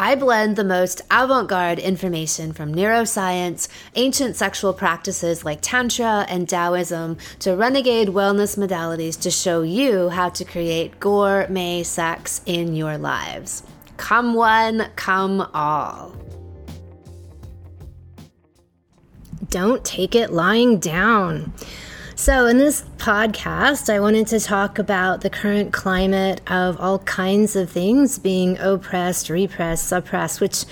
I blend the most avant garde information from neuroscience, ancient sexual practices like Tantra and Taoism, to renegade wellness modalities to show you how to create gourmet sex in your lives. Come one, come all. Don't take it lying down. So, in this podcast, I wanted to talk about the current climate of all kinds of things being oppressed, repressed, suppressed, which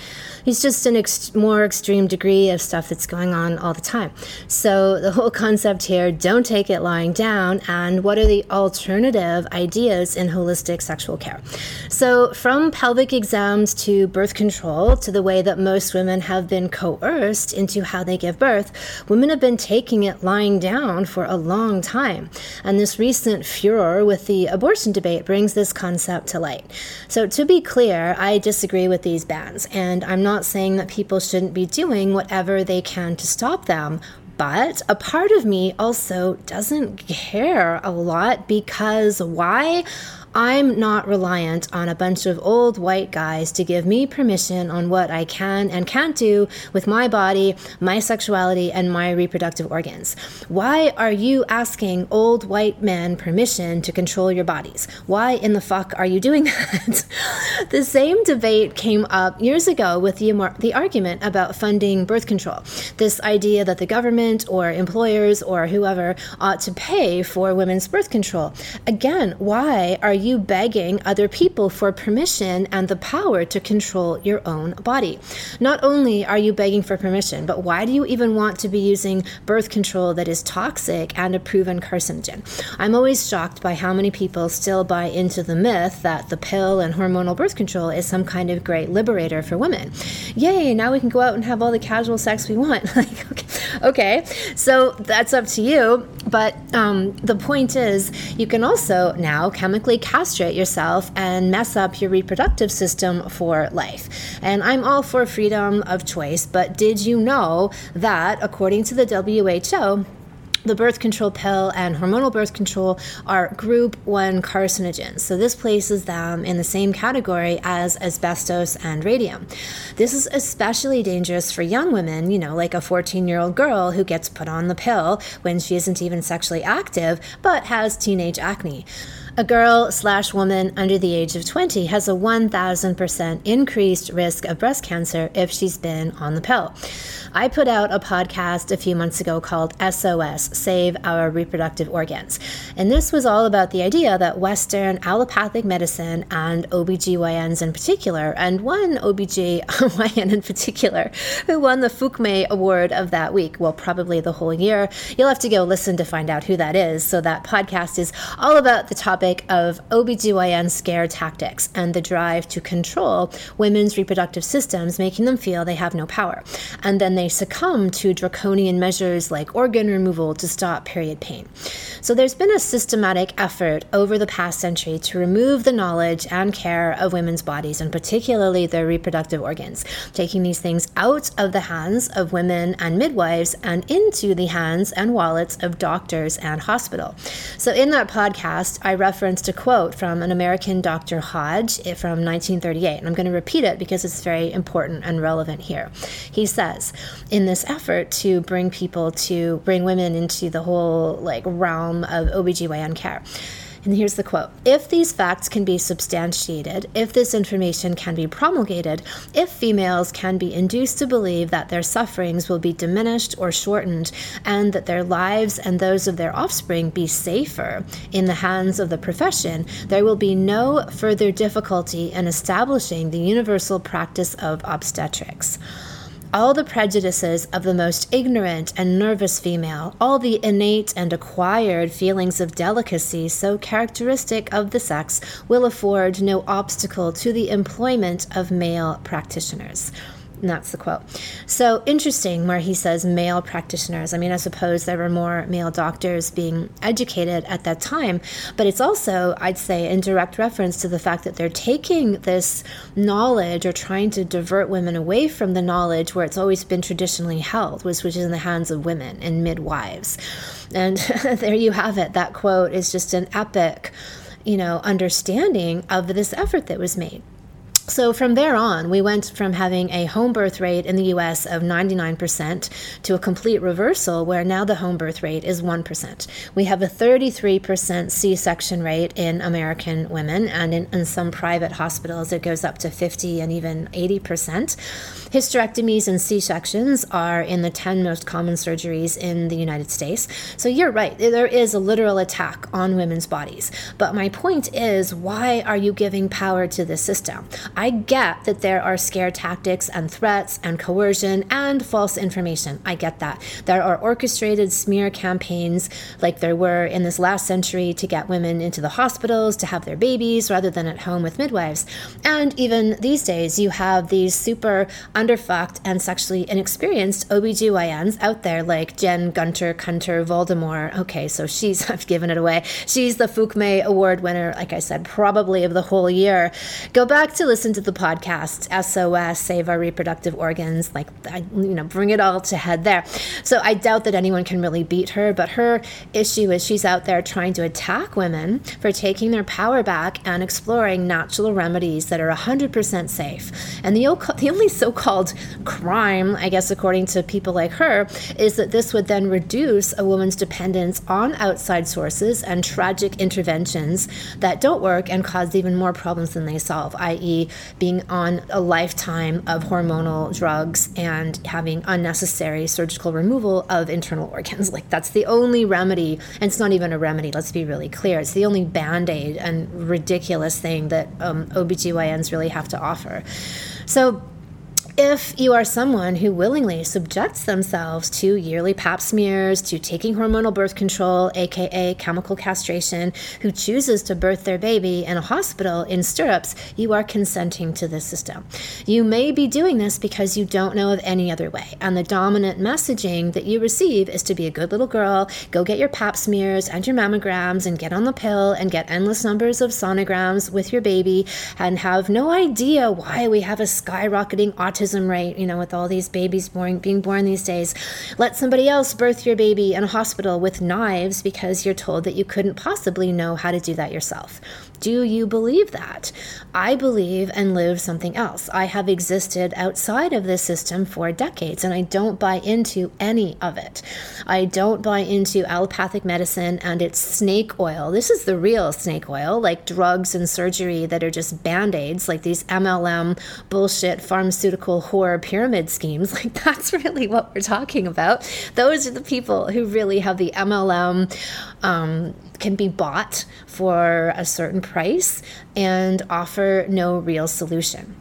is just an ex- more extreme degree of stuff that's going on all the time. So, the whole concept here don't take it lying down, and what are the alternative ideas in holistic sexual care? So, from pelvic exams to birth control to the way that most women have been coerced into how they give birth, women have been taking it lying down for a long time. And this recent furor with the abortion debate brings this concept to light. So, to be clear, I disagree with these bans, and I'm not saying that people shouldn't be doing whatever they can to stop them. But a part of me also doesn't care a lot because why? I'm not reliant on a bunch of old white guys to give me permission on what I can and can't do with my body, my sexuality, and my reproductive organs. Why are you asking old white men permission to control your bodies? Why in the fuck are you doing that? the same debate came up years ago with the, the argument about funding birth control. This idea that the government or employers or whoever ought to pay for women's birth control. Again, why are you you begging other people for permission and the power to control your own body? Not only are you begging for permission, but why do you even want to be using birth control that is toxic and a proven carcinogen? I'm always shocked by how many people still buy into the myth that the pill and hormonal birth control is some kind of great liberator for women. Yay, now we can go out and have all the casual sex we want. like, okay, okay, so that's up to you. But um, the point is, you can also now chemically castrate yourself and mess up your reproductive system for life. And I'm all for freedom of choice, but did you know that according to the WHO, the birth control pill and hormonal birth control are group 1 carcinogens. So this places them in the same category as asbestos and radium. This is especially dangerous for young women, you know, like a 14 year old girl who gets put on the pill when she isn't even sexually active but has teenage acne. A girl slash woman under the age of 20 has a 1000% increased risk of breast cancer if she's been on the pill. I put out a podcast a few months ago called SOS Save Our Reproductive Organs. And this was all about the idea that Western allopathic medicine and OBGYNs in particular, and one OBGYN in particular, who won the Fuqueme Award of that week, well, probably the whole year. You'll have to go listen to find out who that is. So that podcast is all about the topic of OBGYN scare tactics and the drive to control women's reproductive systems, making them feel they have no power. And then they succumb to draconian measures like organ removal to stop period pain. So there's been a systematic effort over the past century to remove the knowledge and care of women's bodies, and particularly their reproductive organs, taking these things out of the hands of women and midwives and into the hands and wallets of doctors and hospital. So in that podcast, I referenced a quote from an American Dr. Hodge eh, from 1938, and I'm going to repeat it because it's very important and relevant here. He says, in this effort to bring people to bring women into the whole like realm of OBGYN care. And here's the quote. If these facts can be substantiated, if this information can be promulgated, if females can be induced to believe that their sufferings will be diminished or shortened, and that their lives and those of their offspring be safer in the hands of the profession, there will be no further difficulty in establishing the universal practice of obstetrics all the prejudices of the most ignorant and nervous female, all the innate and acquired feelings of delicacy so characteristic of the sex, will afford no obstacle to the employment of male practitioners. And that's the quote. So interesting where he says male practitioners. I mean, I suppose there were more male doctors being educated at that time, but it's also, I'd say, in direct reference to the fact that they're taking this knowledge or trying to divert women away from the knowledge where it's always been traditionally held, which, which is in the hands of women and midwives. And there you have it. That quote is just an epic, you know, understanding of this effort that was made. So from there on, we went from having a home birth rate in the US of 99% to a complete reversal where now the home birth rate is 1%. We have a 33% C section rate in American women, and in, in, some private hospitals, it goes up to 50 and even 80%. Hysterectomies and C sections are in the 10 most common surgeries in the United States. So you're right, there is a literal attack on women's bodies. But my point is, why are you giving power to the system? I get that there are scare tactics and threats and coercion and false information. I get that. There are orchestrated smear campaigns like there were in this last century to get women into the hospitals to have their babies rather than at home with midwives. And even these days, you have these super underfucked and sexually inexperienced OBGYNs out there like Jen Gunter Kunter Voldemort. Okay, so she's, I've given it away. She's the Fuqua Award winner, like I said, probably of the whole year. Go back to listen listen to the podcast SOS, Save Our Reproductive Organs, like, you know, bring it all to head there. So I doubt that anyone can really beat her, but her issue is she's out there trying to attack women for taking their power back and exploring natural remedies that are 100% safe. And the, the only so called crime, I guess, according to people like her, is that this would then reduce a woman's dependence on outside sources and tragic interventions that don't work and cause even more problems than they solve, i.e., being on a lifetime of hormonal drugs and having unnecessary surgical removal of internal organs. Like, that's the only remedy, and it's not even a remedy, let's be really clear. It's the only band aid and ridiculous thing that um, OBGYNs really have to offer. So, if you are someone who willingly subjects themselves to yearly pap smears, to taking hormonal birth control, aka chemical castration, who chooses to birth their baby in a hospital in stirrups, you are consenting to this system. You may be doing this because you don't know of any other way, and the dominant messaging that you receive is to be a good little girl, go get your pap smears and your mammograms, and get on the pill and get endless numbers of sonograms with your baby, and have no idea why we have a skyrocketing autism autism rate, you know, with all these babies born, being born these days. Let somebody else birth your baby in a hospital with knives because you're told that you couldn't possibly know how to do that yourself. Do you believe that? I believe and live something else. I have existed outside of this system for decades and I don't buy into any of it. I don't buy into allopathic medicine and its snake oil. This is the real snake oil, like drugs and surgery that are just band aids, like these MLM bullshit pharmaceutical whore pyramid schemes. Like that's really what we're talking about. Those are the people who really have the MLM um, can be bought for a certain price and offer no real solution.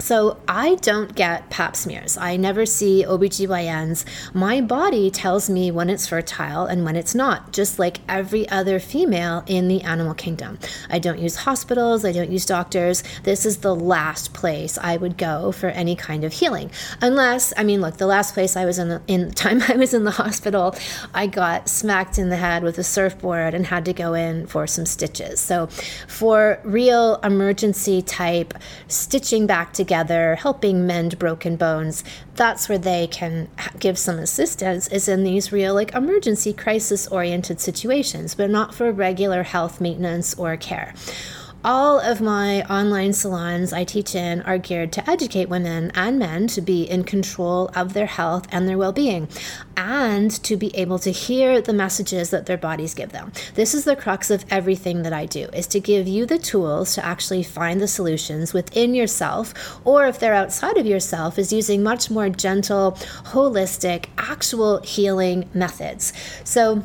So I don't get pap smears. I never see OBGYNs. My body tells me when it's fertile and when it's not, just like every other female in the animal kingdom. I don't use hospitals, I don't use doctors. This is the last place I would go for any kind of healing. Unless, I mean, look, the last place I was in the in the time I was in the hospital, I got smacked in the head with a surfboard and had to go in for some stitches. So for real emergency type stitching back together together, helping mend broken bones. That's where they can give some assistance, is in these real, like, emergency crisis oriented situations, but not for regular health maintenance or care all of my online salons I teach in are geared to educate women and men to be in control of their health and their well being and to be able to hear the messages that their bodies give them. This is the crux of everything that I do is to give you the tools to actually find the solutions within yourself or if they're outside of yourself is using much more gentle, holistic, actual healing methods. So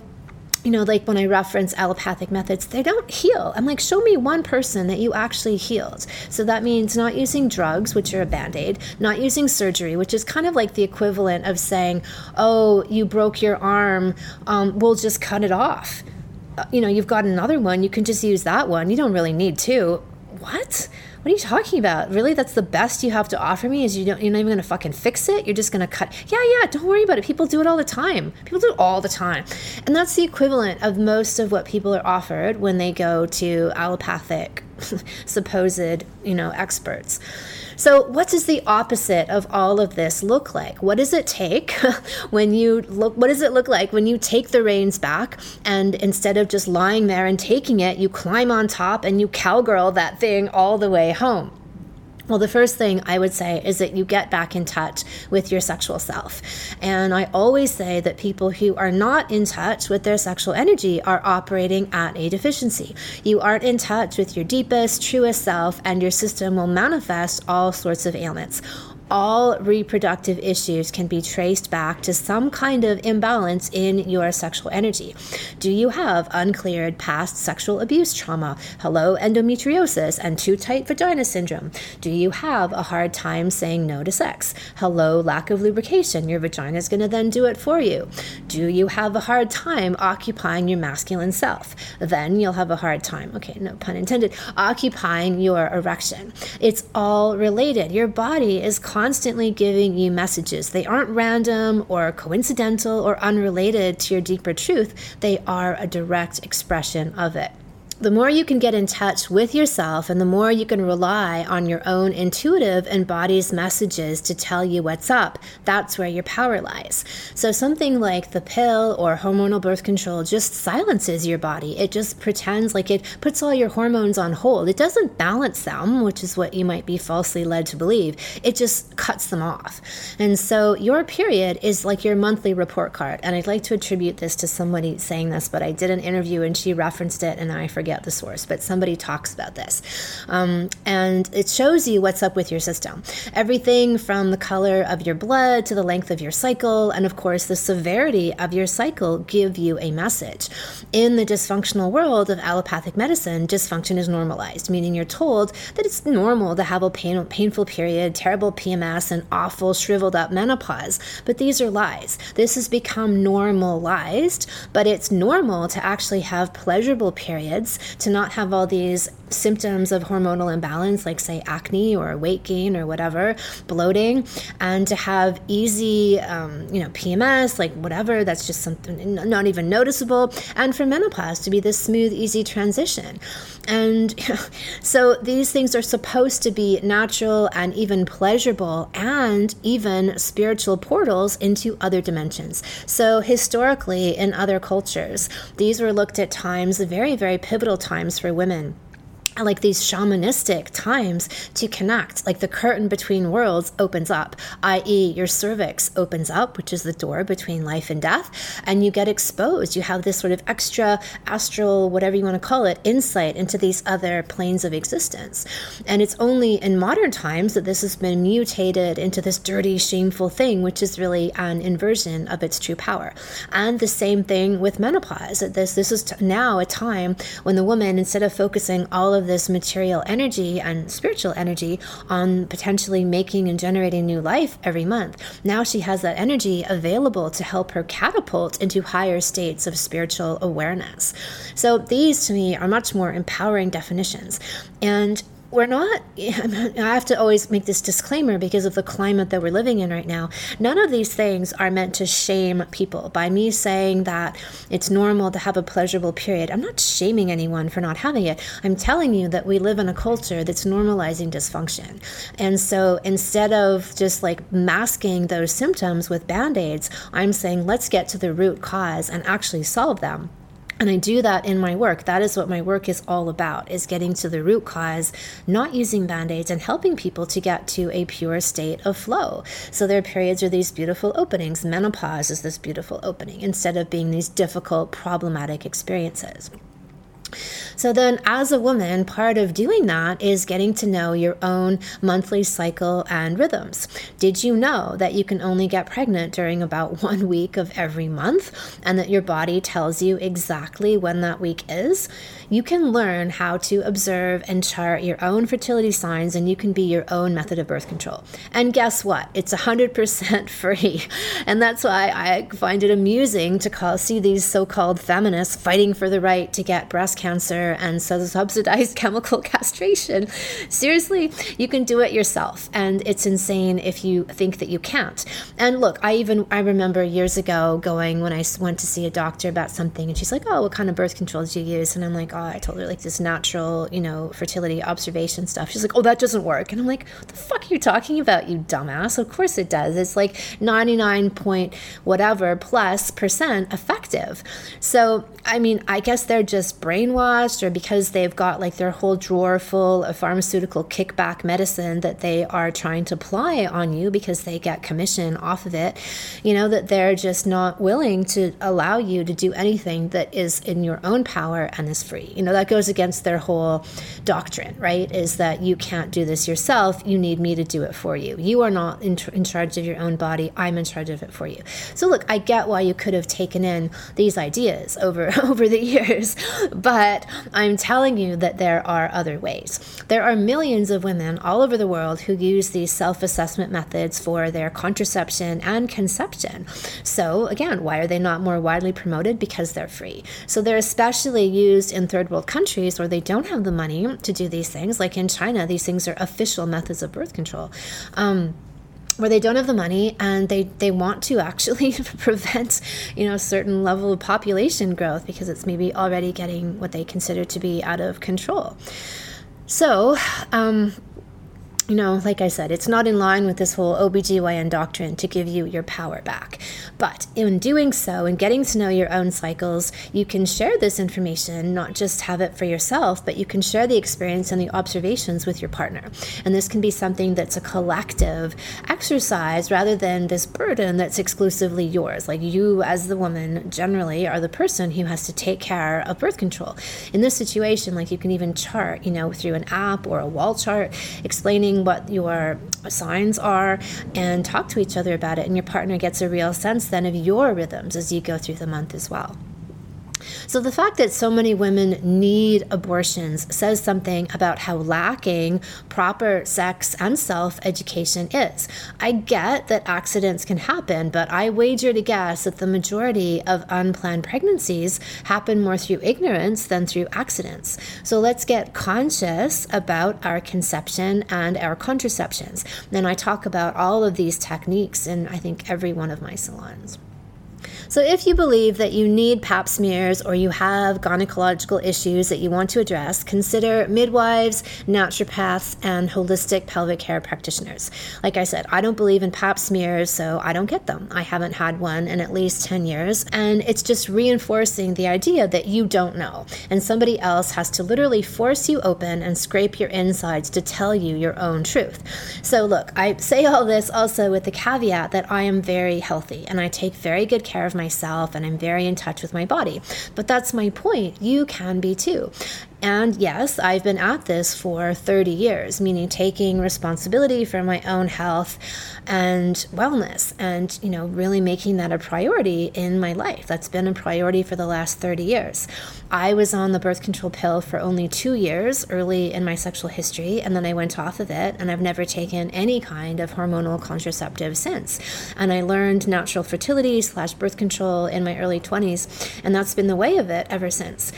you know, like when I reference allopathic methods, they don't heal. I'm like, show me one person that you actually healed. So that means not using drugs, which are a band aid, not using surgery, which is kind of like the equivalent of saying, oh, you broke your arm, um, we'll just cut it off. Uh, you know, you've got another one, you can just use that one. You don't really need two. What? What are you talking about? Really? That's the best you have to offer me? Is you don't, you're not even going to fucking fix it? You're just going to cut. Yeah, yeah, don't worry about it. People do it all the time. People do it all the time. And that's the equivalent of most of what people are offered when they go to allopathic supposed, you know, experts. So, what does the opposite of all of this look like? What does it take when you look what does it look like when you take the reins back and instead of just lying there and taking it, you climb on top and you cowgirl that thing all the way home? Well, the first thing I would say is that you get back in touch with your sexual self. And I always say that people who are not in touch with their sexual energy are operating at a deficiency. You aren't in touch with your deepest, truest self, and your system will manifest all sorts of ailments all reproductive issues can be traced back to some kind of imbalance in your sexual energy. Do you have uncleared past sexual abuse trauma? Hello, endometriosis and too tight vagina syndrome. Do you have a hard time saying no to sex? Hello, lack of lubrication. Your vagina is going to then do it for you. Do you have a hard time occupying your masculine self? Then you'll have a hard time, okay, no pun intended, occupying your erection. It's all related. Your body is constantly giving you messages. They aren't random or coincidental or unrelated to your deeper truth, they are a direct expression of it the more you can get in touch with yourself and the more you can rely on your own intuitive and body's messages to tell you what's up, that's where your power lies. So, something like the pill or hormonal birth control just silences your body. It just pretends like it puts all your hormones on hold. It doesn't balance them, which is what you might be falsely led to believe. It just cuts them off. And so, your period is like your monthly report card. And I'd like to attribute this to somebody saying this, but I did an interview and she referenced it and I forget the source, but somebody talks about this. Um, and it shows you what's up with your system. Everything from the color of your blood to the length of your cycle, and of course, the severity of your cycle give you a message. In the dysfunctional world of allopathic medicine, dysfunction is normalized, meaning you're told that it's normal to have a pain, painful period, terrible PMS, and awful shriveled up menopause. But these are lies. This has become normalized, but it's normal to actually have pleasurable periods to not have all these symptoms of hormonal imbalance, like, say, acne or weight gain or whatever, bloating, and to have easy, um, you know, PMS, like whatever, that's just something not even noticeable, and for menopause to be this smooth, easy transition. And so these things are supposed to be natural and even pleasurable and even spiritual portals into other dimensions. So historically, in other cultures, these were looked at times, very, very pivotal times for women like these shamanistic times to connect. Like the curtain between worlds opens up i.e your cervix opens up which is the door between life and death and you get exposed. You have this sort of extra astral whatever you want to call it insight into these other planes of existence. And it's only in modern times that this has been mutated into this dirty shameful thing which is really an inversion of its true power. And the same thing with menopause. This this is now a time when the woman instead of focusing all this material energy and spiritual energy on potentially making and generating new life every month. Now she has that energy available to help her catapult into higher states of spiritual awareness. So these to me are much more empowering definitions. And we're not, I have to always make this disclaimer because of the climate that we're living in right now. None of these things are meant to shame people. By me saying that it's normal to have a pleasurable period, I'm not shaming anyone for not having it. I'm telling you that we live in a culture that's normalizing dysfunction. And so instead of just like masking those symptoms with band aids, I'm saying let's get to the root cause and actually solve them and i do that in my work. That is what my work is all about is getting to the root cause not using band-aids and helping people to get to a pure state of flow. So their periods are these beautiful openings menopause is this beautiful opening instead of being these difficult problematic experiences so then, as a woman, part of doing that is getting to know your own monthly cycle and rhythms. Did you know that you can only get pregnant during about one week of every month and that your body tells you exactly when that week is? You can learn how to observe and chart your own fertility signs and you can be your own method of birth control. And guess what? It's 100% free. And that's why I find it amusing to call, see these so called feminists fighting for the right to get breast breast cancer and subsidized chemical castration. Seriously, you can do it yourself. And it's insane if you think that you can't. And look, I even, I remember years ago going when I went to see a doctor about something and she's like, oh, what kind of birth control do you use? And I'm like, oh, I told her like this natural, you know, fertility observation stuff. She's like, oh, that doesn't work. And I'm like, what the fuck are you talking about, you dumbass? Of course it does. It's like 99 point whatever plus percent effective. So, I mean, I guess they're just brainwashed or because they've got like their whole drawer full of pharmaceutical kickback medicine that they are trying to apply on you because they get commission off of it, you know, that they're just not willing to allow you to do anything that is in your own power and is free. You know, that goes against their whole doctrine, right? Is that you can't do this yourself, you need me to do it for you. You are not in, in charge of your own body, I'm in charge of it for you. So, look, I get why you could have taken in these ideas over, over the years, but I'm telling you that there are other ways. There are millions of women all over the world who use these self assessment methods for their contraception and conception. So, again, why are they not more widely promoted? Because they're free. So, they're especially used in third world countries where they don't have the money to do these things. Like in China, these things are official methods of birth control. Um, where they don't have the money and they, they want to actually prevent you know a certain level of population growth because it's maybe already getting what they consider to be out of control. So um, you know, like I said, it's not in line with this whole OBGYN doctrine to give you your power back. But in doing so and getting to know your own cycles, you can share this information, not just have it for yourself, but you can share the experience and the observations with your partner. And this can be something that's a collective exercise rather than this burden that's exclusively yours. Like you, as the woman, generally are the person who has to take care of birth control. In this situation, like you can even chart, you know, through an app or a wall chart, explaining what your signs are and talk to each other about it. And your partner gets a real sense then of your rhythms as you go through the month as well. So, the fact that so many women need abortions says something about how lacking proper sex and self education is. I get that accidents can happen, but I wager to guess that the majority of unplanned pregnancies happen more through ignorance than through accidents. So, let's get conscious about our conception and our contraceptions. And I talk about all of these techniques in, I think, every one of my salons. So, if you believe that you need pap smears or you have gynecological issues that you want to address, consider midwives, naturopaths, and holistic pelvic care practitioners. Like I said, I don't believe in pap smears, so I don't get them. I haven't had one in at least 10 years, and it's just reinforcing the idea that you don't know, and somebody else has to literally force you open and scrape your insides to tell you your own truth. So, look, I say all this also with the caveat that I am very healthy and I take very good care of myself and I'm very in touch with my body. But that's my point. You can be too. And yes, I've been at this for 30 years, meaning taking responsibility for my own health and wellness and, you know, really making that a priority in my life. That's been a priority for the last 30 years. I was on the birth control pill for only two years early in my sexual history, and then I went off of it, and I've never taken any kind of hormonal contraceptive since. And I learned natural fertility slash birth control in my early 20s, and that's been the way of it ever since.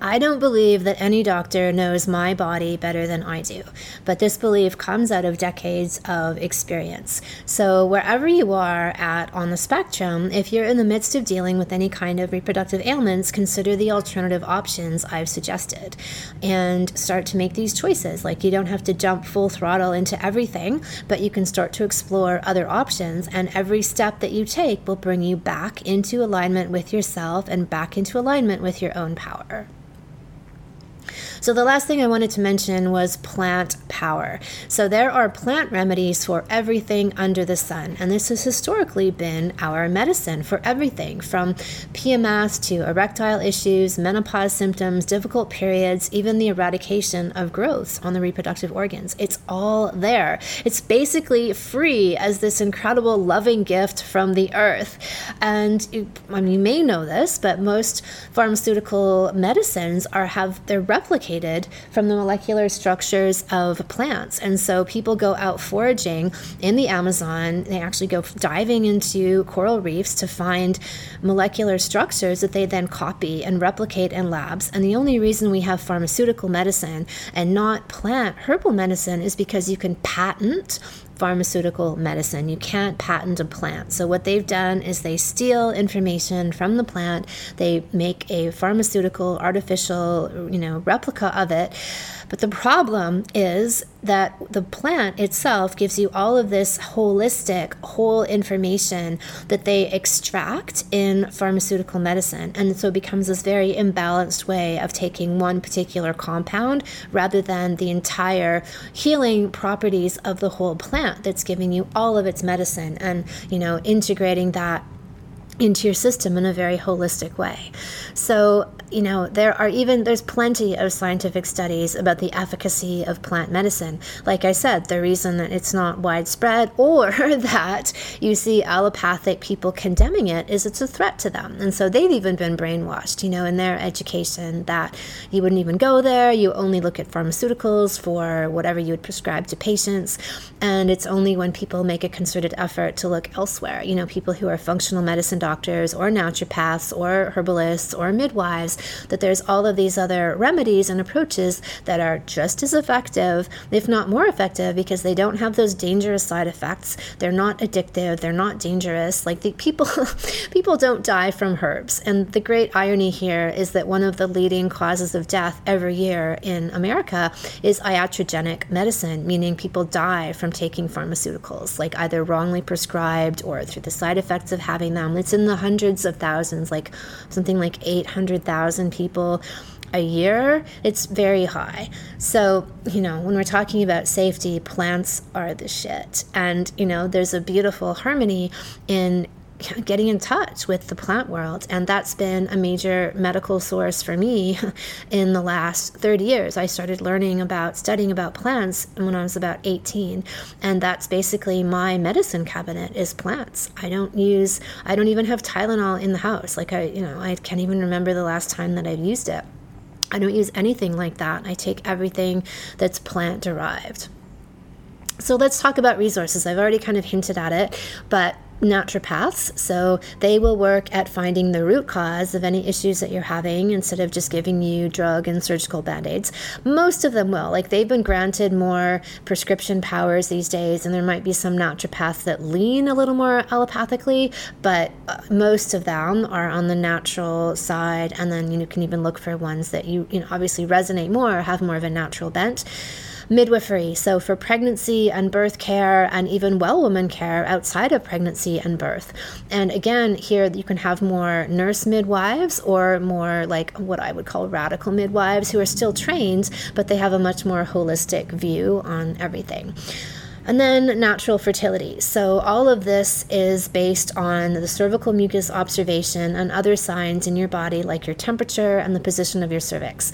I don't believe that any doctor knows my body better than I do, but this belief comes out of decades of experience. So, wherever you are at on the spectrum, if you're in the midst of dealing with any kind of reproductive ailments, consider the alternative options I've suggested and start to make these choices. Like, you don't have to jump full throttle into everything, but you can start to explore other options, and every step that you take will bring you back into alignment with yourself and back into alignment with your own power. So, the last thing I wanted to mention was plant power. So, there are plant remedies for everything under the sun, and this has historically been our medicine for everything from PMS to erectile issues, menopause symptoms, difficult periods, even the eradication of growths on the reproductive organs. It's all there. It's basically free as this incredible loving gift from the earth. And you, I mean, you may know this, but most pharmaceutical medicines are have they're replicated from the molecular structures of plants. And so people go out foraging in the Amazon, they actually go diving into coral reefs to find molecular structures that they then copy and replicate in labs. And the only reason we have pharmaceutical medicine and not plant herbal medicine is because you can patent pharmaceutical medicine. You can't patent a plant. So, what they've done is they steal information from the plant, they make a pharmaceutical, artificial, you know, replica of it but the problem is that the plant itself gives you all of this holistic, whole information that they extract in pharmaceutical medicine. And so it becomes this very imbalanced way of taking one particular compound rather than the entire healing properties of the whole plant that's giving you all of its medicine and, you know, integrating that into your system in a very holistic way. So you know, there are even, there's plenty of scientific studies about the efficacy of plant medicine. Like I said, the reason that it's not widespread or that you see allopathic people condemning it is it's a threat to them. And so they've even been brainwashed, you know, in their education that you wouldn't even go there, you only look at pharmaceuticals for whatever you would prescribe to patients. And it's only when people make a concerted effort to look elsewhere, you know, people who are functional medicine doctors or naturopaths or herbalists or midwives that there's all of these other remedies and approaches that are just as effective, if not more effective, because they don't have those dangerous side effects. They're not addictive. They're not dangerous. Like the people, people don't die from herbs. And the great irony here is that one of the leading causes of death every year in America is iatrogenic medicine, meaning people die from taking pharmaceuticals, like either wrongly prescribed or through the side effects of having them. It's in the hundreds of thousands, like something like 800,000 thousand people a year, it's very high. So, you know, when we're talking about safety, plants are the shit. And, you know, there's a beautiful harmony in getting in touch with the plant world. And that's been a major medical source for me in the last 30 years. I started learning about studying about plants when I was about 18. And that's basically my medicine cabinet is plants. I don't use, I don't even have Tylenol in the house. Like I, you know, I can't even remember the last time that I've used it. I don't use anything like that. I take everything that's plant derived. So let's talk about resources. I've already kind of hinted at it, but naturopaths. So they will work at finding the root cause of any issues that you're having instead of just giving you drug and surgical band aids. Most of them will. Like they've been granted more prescription powers these days, and there might be some naturopaths that lean a little more allopathically, but uh, most of them are on the natural side. And then you can even look for ones that you, you know, obviously resonate more, or have more of a natural bent midwifery, so for pregnancy and birth care, and even well woman care outside of pregnancy and birth. And again, here you can have more nurse midwives or more like what I would call radical midwives who are still trained, but they have a much more holistic view on everything. And then natural fertility. So, all of this is based on the cervical mucus observation and other signs in your body, like your temperature and the position of your cervix.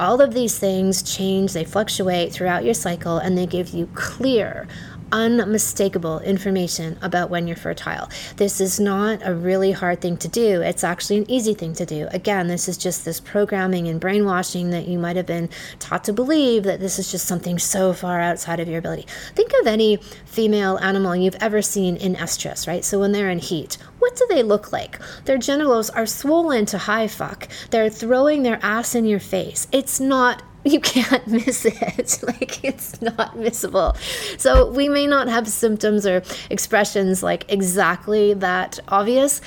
All of these things change, they fluctuate throughout your cycle, and they give you clear, unmistakable information about when you're fertile. This is not a really hard thing to do. It's actually an easy thing to do. Again, this is just this programming and brainwashing that you might have been taught to believe that this is just something so far outside of your ability. Think of any female animal you've ever seen in estrus, right? So when they're in heat, what do they look like? Their genitals are swollen to high fuck. They're throwing their ass in your face. It's not you can't miss it. like it's not missable. So we may not have symptoms or expressions like exactly that obvious,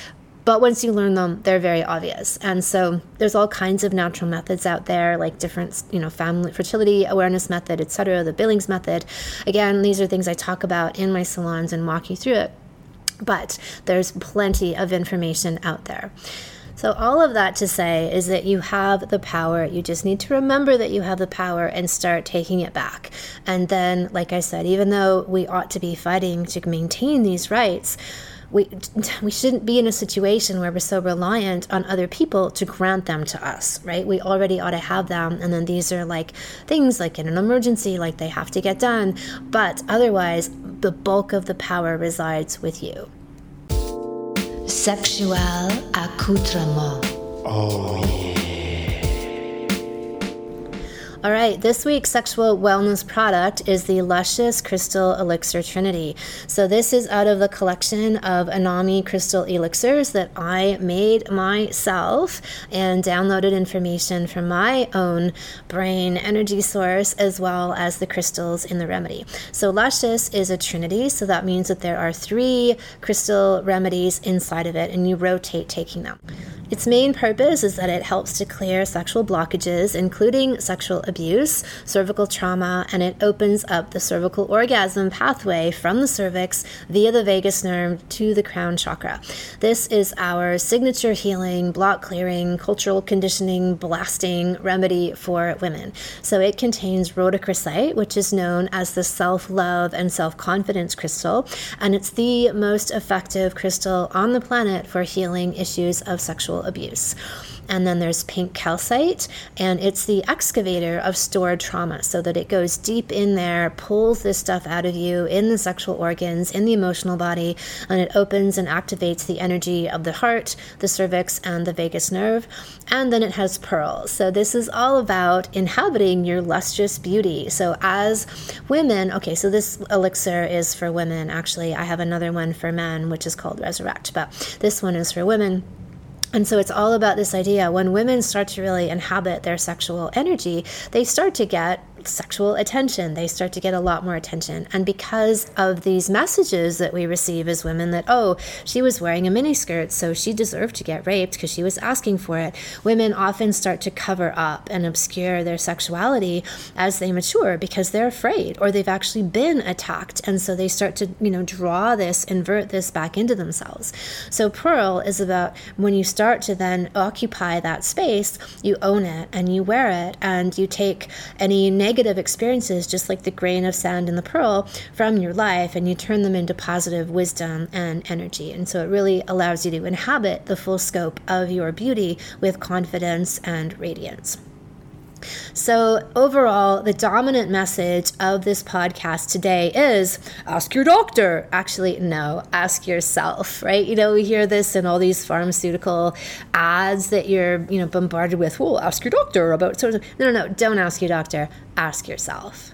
but once you learn them, they're very obvious. And so there's all kinds of natural methods out there, like different, you know, family fertility awareness method, etc., the Billings method. Again, these are things I talk about in my salons and walk you through it. But there's plenty of information out there. So, all of that to say is that you have the power. You just need to remember that you have the power and start taking it back. And then, like I said, even though we ought to be fighting to maintain these rights, we, we shouldn't be in a situation where we're so reliant on other people to grant them to us, right? We already ought to have them. And then these are like things like in an emergency, like they have to get done. But otherwise, the bulk of the power resides with you. Sexual accoutrement. Oh, yeah. All right, this week's sexual wellness product is the Luscious Crystal Elixir Trinity. So, this is out of the collection of Anami crystal elixirs that I made myself and downloaded information from my own brain energy source as well as the crystals in the remedy. So, Luscious is a trinity, so that means that there are three crystal remedies inside of it, and you rotate taking them. Its main purpose is that it helps to clear sexual blockages, including sexual abuse, cervical trauma, and it opens up the cervical orgasm pathway from the cervix via the vagus nerve to the crown chakra. This is our signature healing, block clearing, cultural conditioning, blasting remedy for women. So it contains rhodochrosite, which is known as the self love and self confidence crystal, and it's the most effective crystal on the planet for healing issues of sexual abuse. And then there's pink calcite, and it's the excavator of stored trauma so that it goes deep in there, pulls this stuff out of you in the sexual organs, in the emotional body, and it opens and activates the energy of the heart, the cervix, and the vagus nerve. And then it has pearls. So this is all about inhabiting your lustrous beauty. So as women, okay, so this elixir is for women. Actually, I have another one for men, which is called Resurrect, but this one is for women and so it's all about this idea. When women start to really inhabit their sexual energy, they start to get sexual attention. They start to get a lot more attention. And because of these messages that we receive as women that, oh, she was wearing a miniskirt, so she deserved to get raped because she was asking for it, women often start to cover up and obscure their sexuality as they mature because they're afraid or they've actually been attacked. And so they start to, you know, draw this, invert this back into themselves. So Pearl is about when you start to then occupy that space, you own it and you wear it and you take any negative negative experiences, just like the grain of sand in the pearl, from your life and you turn them into positive wisdom and energy. And so it really allows you to inhabit the full scope of your beauty with confidence and radiance. So, overall, the dominant message of this podcast today is ask your doctor. Actually, no, ask yourself, right? You know, we hear this in all these pharmaceutical ads that you're, you know, bombarded with. Well, ask your doctor about so. No, no, no, don't ask your doctor. Ask yourself.